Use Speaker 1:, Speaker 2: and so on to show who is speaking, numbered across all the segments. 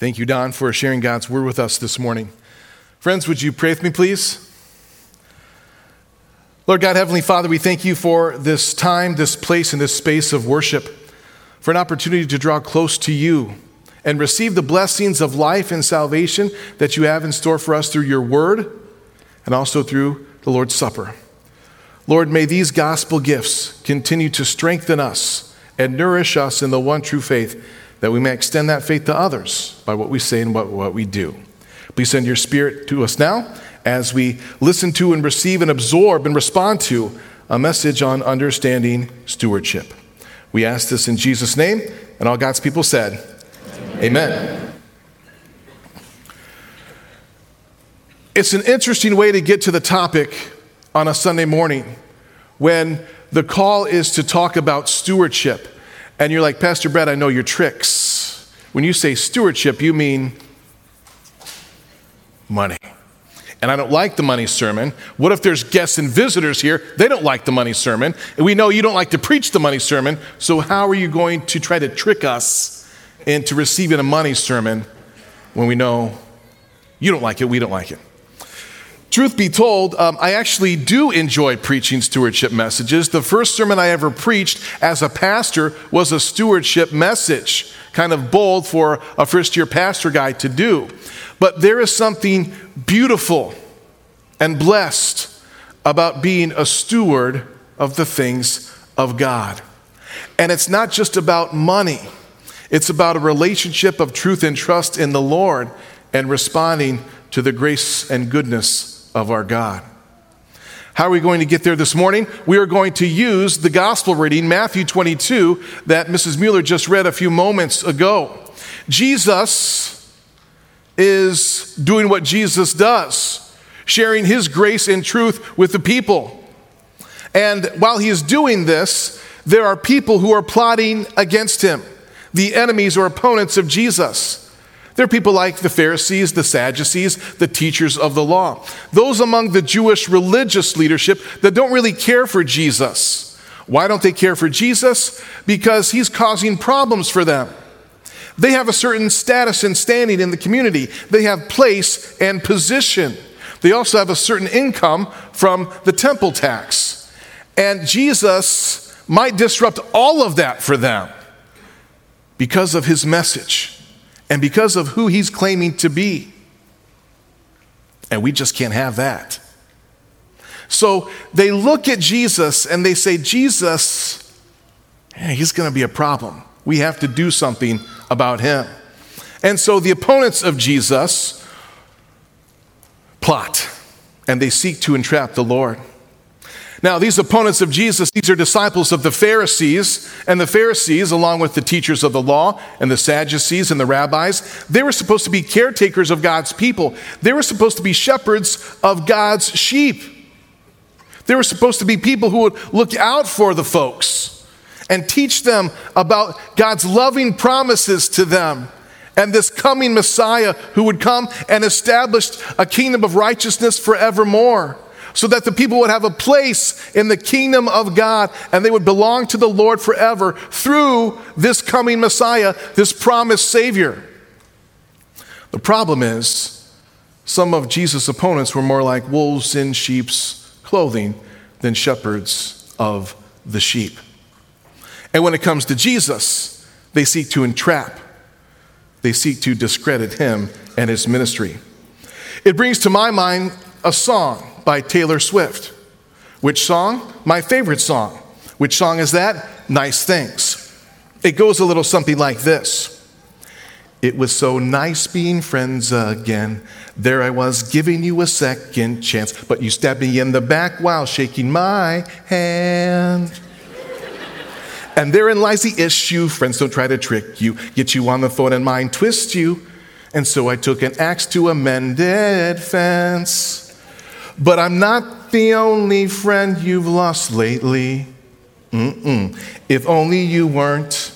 Speaker 1: Thank you, Don, for sharing God's word with us this morning. Friends, would you pray with me, please? Lord God, Heavenly Father, we thank you for this time, this place, and this space of worship, for an opportunity to draw close to you and receive the blessings of life and salvation that you have in store for us through your word and also through the Lord's Supper. Lord, may these gospel gifts continue to strengthen us and nourish us in the one true faith that we may extend that faith to others by what we say and what, what we do. Please send your spirit to us now as we listen to and receive and absorb and respond to a message on understanding stewardship. We ask this in Jesus' name, and all God's people said, Amen. Amen. It's an interesting way to get to the topic on a Sunday morning when the call is to talk about stewardship. And you're like, Pastor Brad, I know your tricks. When you say stewardship, you mean money. And I don't like the money sermon. What if there's guests and visitors here? They don't like the money sermon. And we know you don't like to preach the money sermon. So, how are you going to try to trick us into receiving a money sermon when we know you don't like it, we don't like it? Truth be told, um, I actually do enjoy preaching stewardship messages. The first sermon I ever preached as a pastor was a stewardship message, kind of bold for a first year pastor guy to do. But there is something beautiful and blessed about being a steward of the things of God. And it's not just about money, it's about a relationship of truth and trust in the Lord and responding to the grace and goodness of our God. How are we going to get there this morning? We are going to use the gospel reading, Matthew 22, that Mrs. Mueller just read a few moments ago. Jesus is doing what Jesus does, sharing his grace and truth with the people. And while he is doing this, there are people who are plotting against him, the enemies or opponents of Jesus. There are people like the Pharisees, the Sadducees, the teachers of the law. Those among the Jewish religious leadership that don't really care for Jesus. Why don't they care for Jesus? Because he's causing problems for them. They have a certain status and standing in the community, they have place and position. They also have a certain income from the temple tax. And Jesus might disrupt all of that for them because of his message and because of who he's claiming to be. And we just can't have that. So they look at Jesus and they say, Jesus, eh, he's going to be a problem. We have to do something about him. And so the opponents of Jesus plot and they seek to entrap the Lord. Now, these opponents of Jesus, these are disciples of the Pharisees, and the Pharisees, along with the teachers of the law and the Sadducees and the rabbis, they were supposed to be caretakers of God's people. They were supposed to be shepherds of God's sheep. They were supposed to be people who would look out for the folks and teach them about God's loving promises to them and this coming Messiah who would come and establish a kingdom of righteousness forevermore so that the people would have a place in the kingdom of God and they would belong to the Lord forever through this coming Messiah, this promised Savior. The problem is, some of Jesus' opponents were more like wolves in sheep's clothing than shepherds of the sheep. And when it comes to Jesus, they seek to entrap, they seek to discredit him and his ministry. It brings to my mind a song by Taylor Swift. Which song? My favorite song. Which song is that? Nice Things. It goes a little something like this It was so nice being friends again. There I was giving you a second chance, but you stabbed me in the back while shaking my hand. And therein lies the issue. Friends don't try to trick you, get you on the phone and mind twist you. And so I took an axe to a mended fence. But I'm not the only friend you've lost lately. Mm-mm. If only you weren't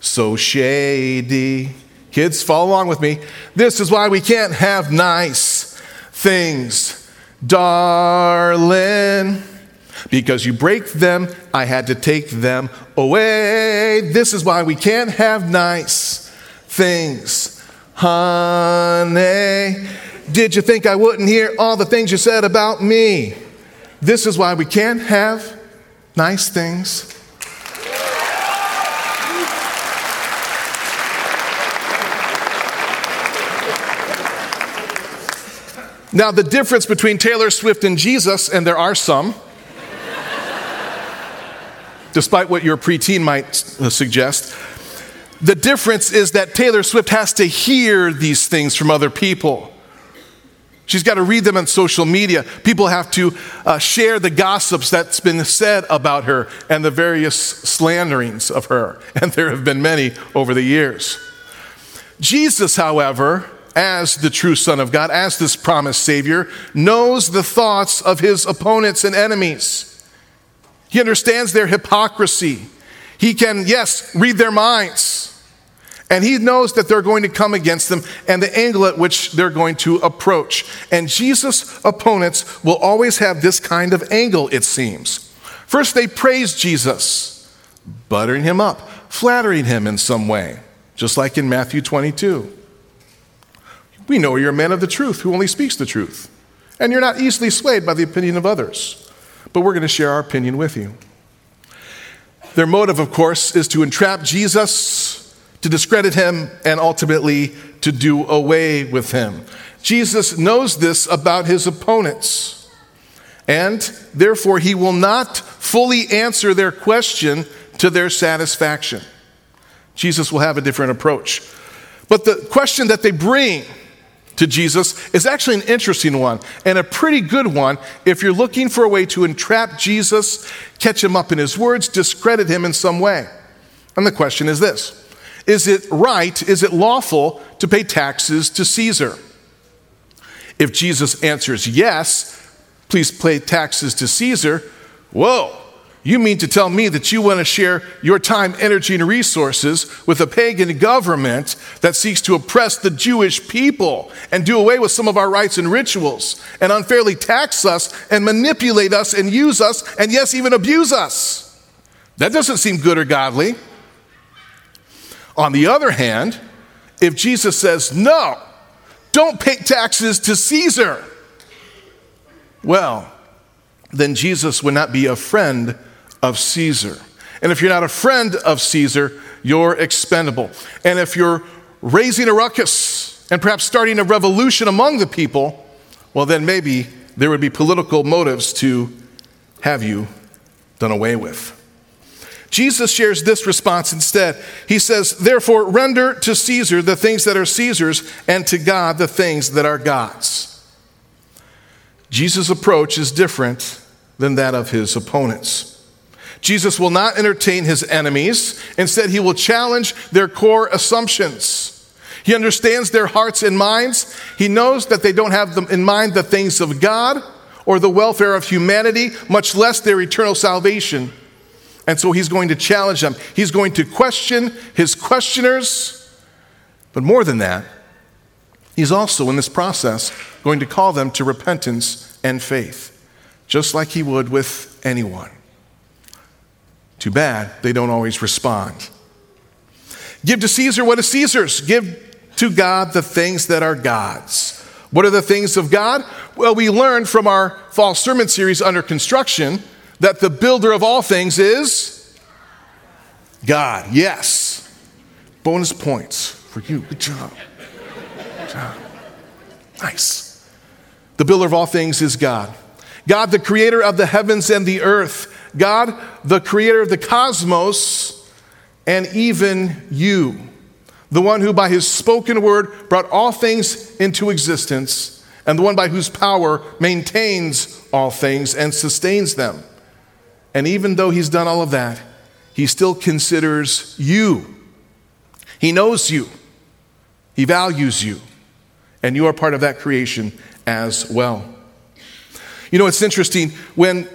Speaker 1: so shady. Kids, follow along with me. This is why we can't have nice things, darling. Because you break them, I had to take them away. This is why we can't have nice things, Honey, did you think I wouldn't hear all the things you said about me? This is why we can't have nice things. Now, the difference between Taylor Swift and Jesus, and there are some, despite what your preteen might uh, suggest, the difference is that Taylor Swift has to hear these things from other people. She's got to read them on social media. People have to uh, share the gossips that's been said about her and the various slanderings of her. And there have been many over the years. Jesus, however, as the true Son of God, as this promised Savior, knows the thoughts of his opponents and enemies. He understands their hypocrisy. He can, yes, read their minds. And he knows that they're going to come against them and the angle at which they're going to approach. And Jesus' opponents will always have this kind of angle, it seems. First, they praise Jesus, buttering him up, flattering him in some way, just like in Matthew 22. We know you're a man of the truth who only speaks the truth, and you're not easily swayed by the opinion of others. But we're going to share our opinion with you. Their motive, of course, is to entrap Jesus, to discredit him, and ultimately to do away with him. Jesus knows this about his opponents, and therefore he will not fully answer their question to their satisfaction. Jesus will have a different approach. But the question that they bring to Jesus is actually an interesting one and a pretty good one if you're looking for a way to entrap Jesus, catch him up in his words, discredit him in some way. And the question is this Is it right, is it lawful to pay taxes to Caesar? If Jesus answers yes, please pay taxes to Caesar, whoa, you mean to tell me that you want to share your time, energy, and resources with a pagan government that seeks to oppress the Jewish people and do away with some of our rights and rituals and unfairly tax us and manipulate us and use us and, yes, even abuse us? That doesn't seem good or godly. On the other hand, if Jesus says, no, don't pay taxes to Caesar, well, then Jesus would not be a friend of Caesar. And if you're not a friend of Caesar, you're expendable. And if you're raising a ruckus and perhaps starting a revolution among the people, well, then maybe there would be political motives to have you done away with. Jesus shares this response instead. He says, Therefore, render to Caesar the things that are Caesar's, and to God the things that are God's. Jesus' approach is different than that of his opponents. Jesus will not entertain his enemies. Instead, he will challenge their core assumptions. He understands their hearts and minds. He knows that they don't have in mind the things of God or the welfare of humanity, much less their eternal salvation. And so he's going to challenge them. He's going to question his questioners. But more than that, he's also in this process going to call them to repentance and faith, just like he would with anyone. Too bad they don't always respond. Give to Caesar what is Caesar's. Give to God the things that are God's. What are the things of God? Well, we learned from our fall sermon series under construction that the builder of all things is God. Yes. Bonus points for you. Good job. Good job. Nice. The builder of all things is God. God, the creator of the heavens and the earth. God, the creator of the cosmos, and even you, the one who by his spoken word brought all things into existence, and the one by whose power maintains all things and sustains them. And even though he's done all of that, he still considers you. He knows you, he values you, and you are part of that creation as well. You know, it's interesting when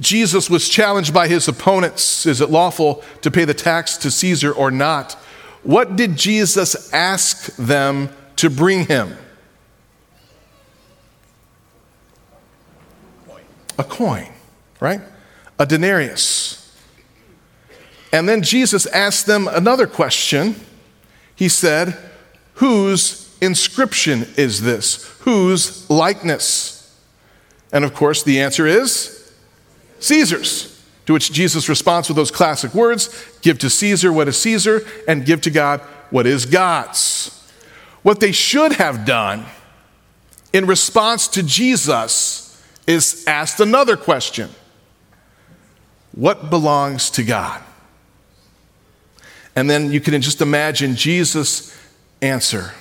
Speaker 1: Jesus was challenged by his opponents is it lawful to pay the tax to Caesar or not? What did Jesus ask them to bring him? A coin, right? A denarius. And then Jesus asked them another question. He said, Whose inscription is this? Whose likeness? And of course, the answer is Caesar's. To which Jesus responds with those classic words give to Caesar what is Caesar, and give to God what is God's. What they should have done in response to Jesus is asked another question What belongs to God? And then you can just imagine Jesus' answer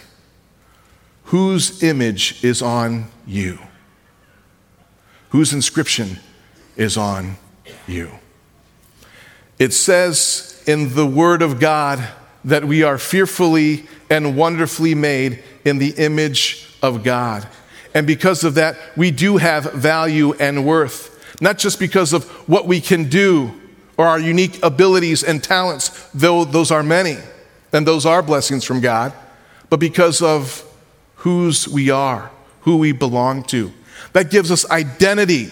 Speaker 1: Whose image is on you? Whose inscription is on you? It says in the Word of God that we are fearfully and wonderfully made in the image of God. And because of that, we do have value and worth, not just because of what we can do or our unique abilities and talents, though those are many, and those are blessings from God, but because of whose we are, who we belong to. That gives us identity,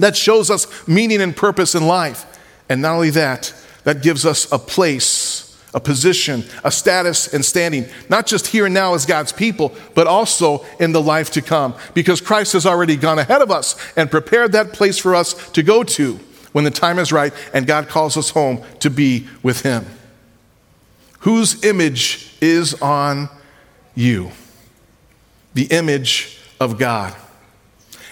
Speaker 1: that shows us meaning and purpose in life. And not only that, that gives us a place a position, a status, and standing, not just here and now as God's people, but also in the life to come, because Christ has already gone ahead of us and prepared that place for us to go to when the time is right and God calls us home to be with Him. Whose image is on you? The image of God.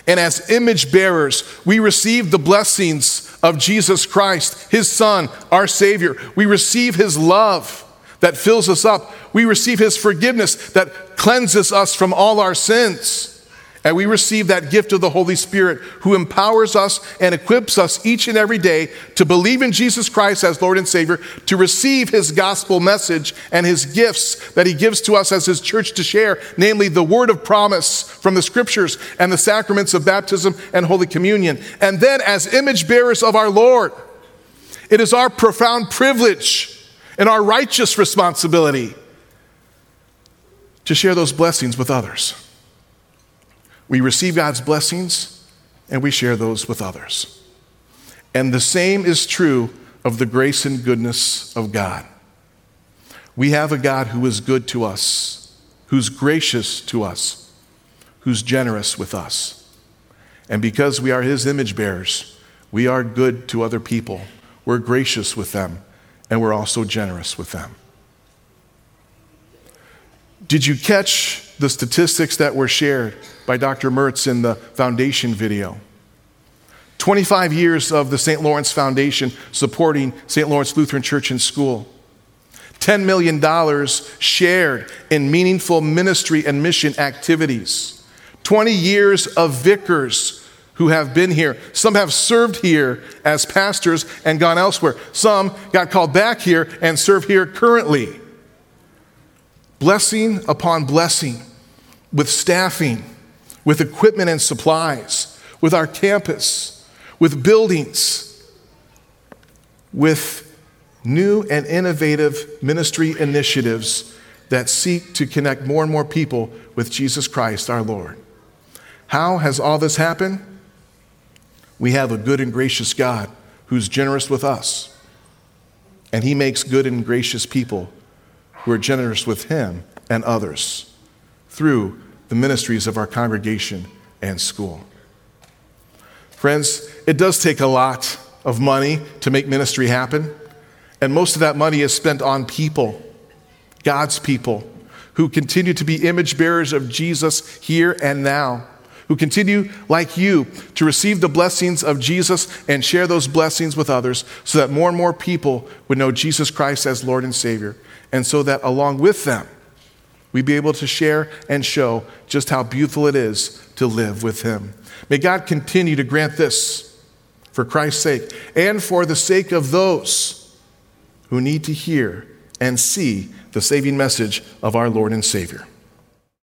Speaker 1: And as image bearers, we receive the blessings of Jesus Christ, his Son, our Savior. We receive his love that fills us up. We receive his forgiveness that cleanses us from all our sins. And we receive that gift of the Holy Spirit who empowers us and equips us each and every day to believe in Jesus Christ as Lord and Savior, to receive his gospel message and his gifts that he gives to us as his church to share, namely the word of promise from the scriptures and the sacraments of baptism and Holy Communion. And then, as image bearers of our Lord, it is our profound privilege and our righteous responsibility to share those blessings with others. We receive God's blessings and we share those with others. And the same is true of the grace and goodness of God. We have a God who is good to us, who's gracious to us, who's generous with us. And because we are his image bearers, we are good to other people. We're gracious with them, and we're also generous with them. Did you catch the statistics that were shared by Dr. Mertz in the foundation video? 25 years of the St. Lawrence Foundation supporting St. Lawrence Lutheran Church and School. $10 million shared in meaningful ministry and mission activities. 20 years of vicars who have been here. Some have served here as pastors and gone elsewhere. Some got called back here and serve here currently blessing upon blessing with staffing, with equipment and supplies, with our campus, with buildings, with new and innovative ministry initiatives that seek to connect more and more people with Jesus Christ our Lord. How has all this happened? We have a good and gracious God who's generous with us, and He makes good and gracious people who are generous with Him and others through the ministries of our congregation and school. Friends, it does take a lot of money to make ministry happen, and most of that money is spent on people, God's people, who continue to be image bearers of Jesus here and now who continue, like you, to receive the blessings of Jesus and share those blessings with others so that more and more people would know Jesus Christ as Lord and Savior and so that along with them, we be able to share and show just how beautiful it is to live with Him. May God continue to grant this for Christ's sake and for the sake of those who need to hear and see the saving message of our Lord and Savior.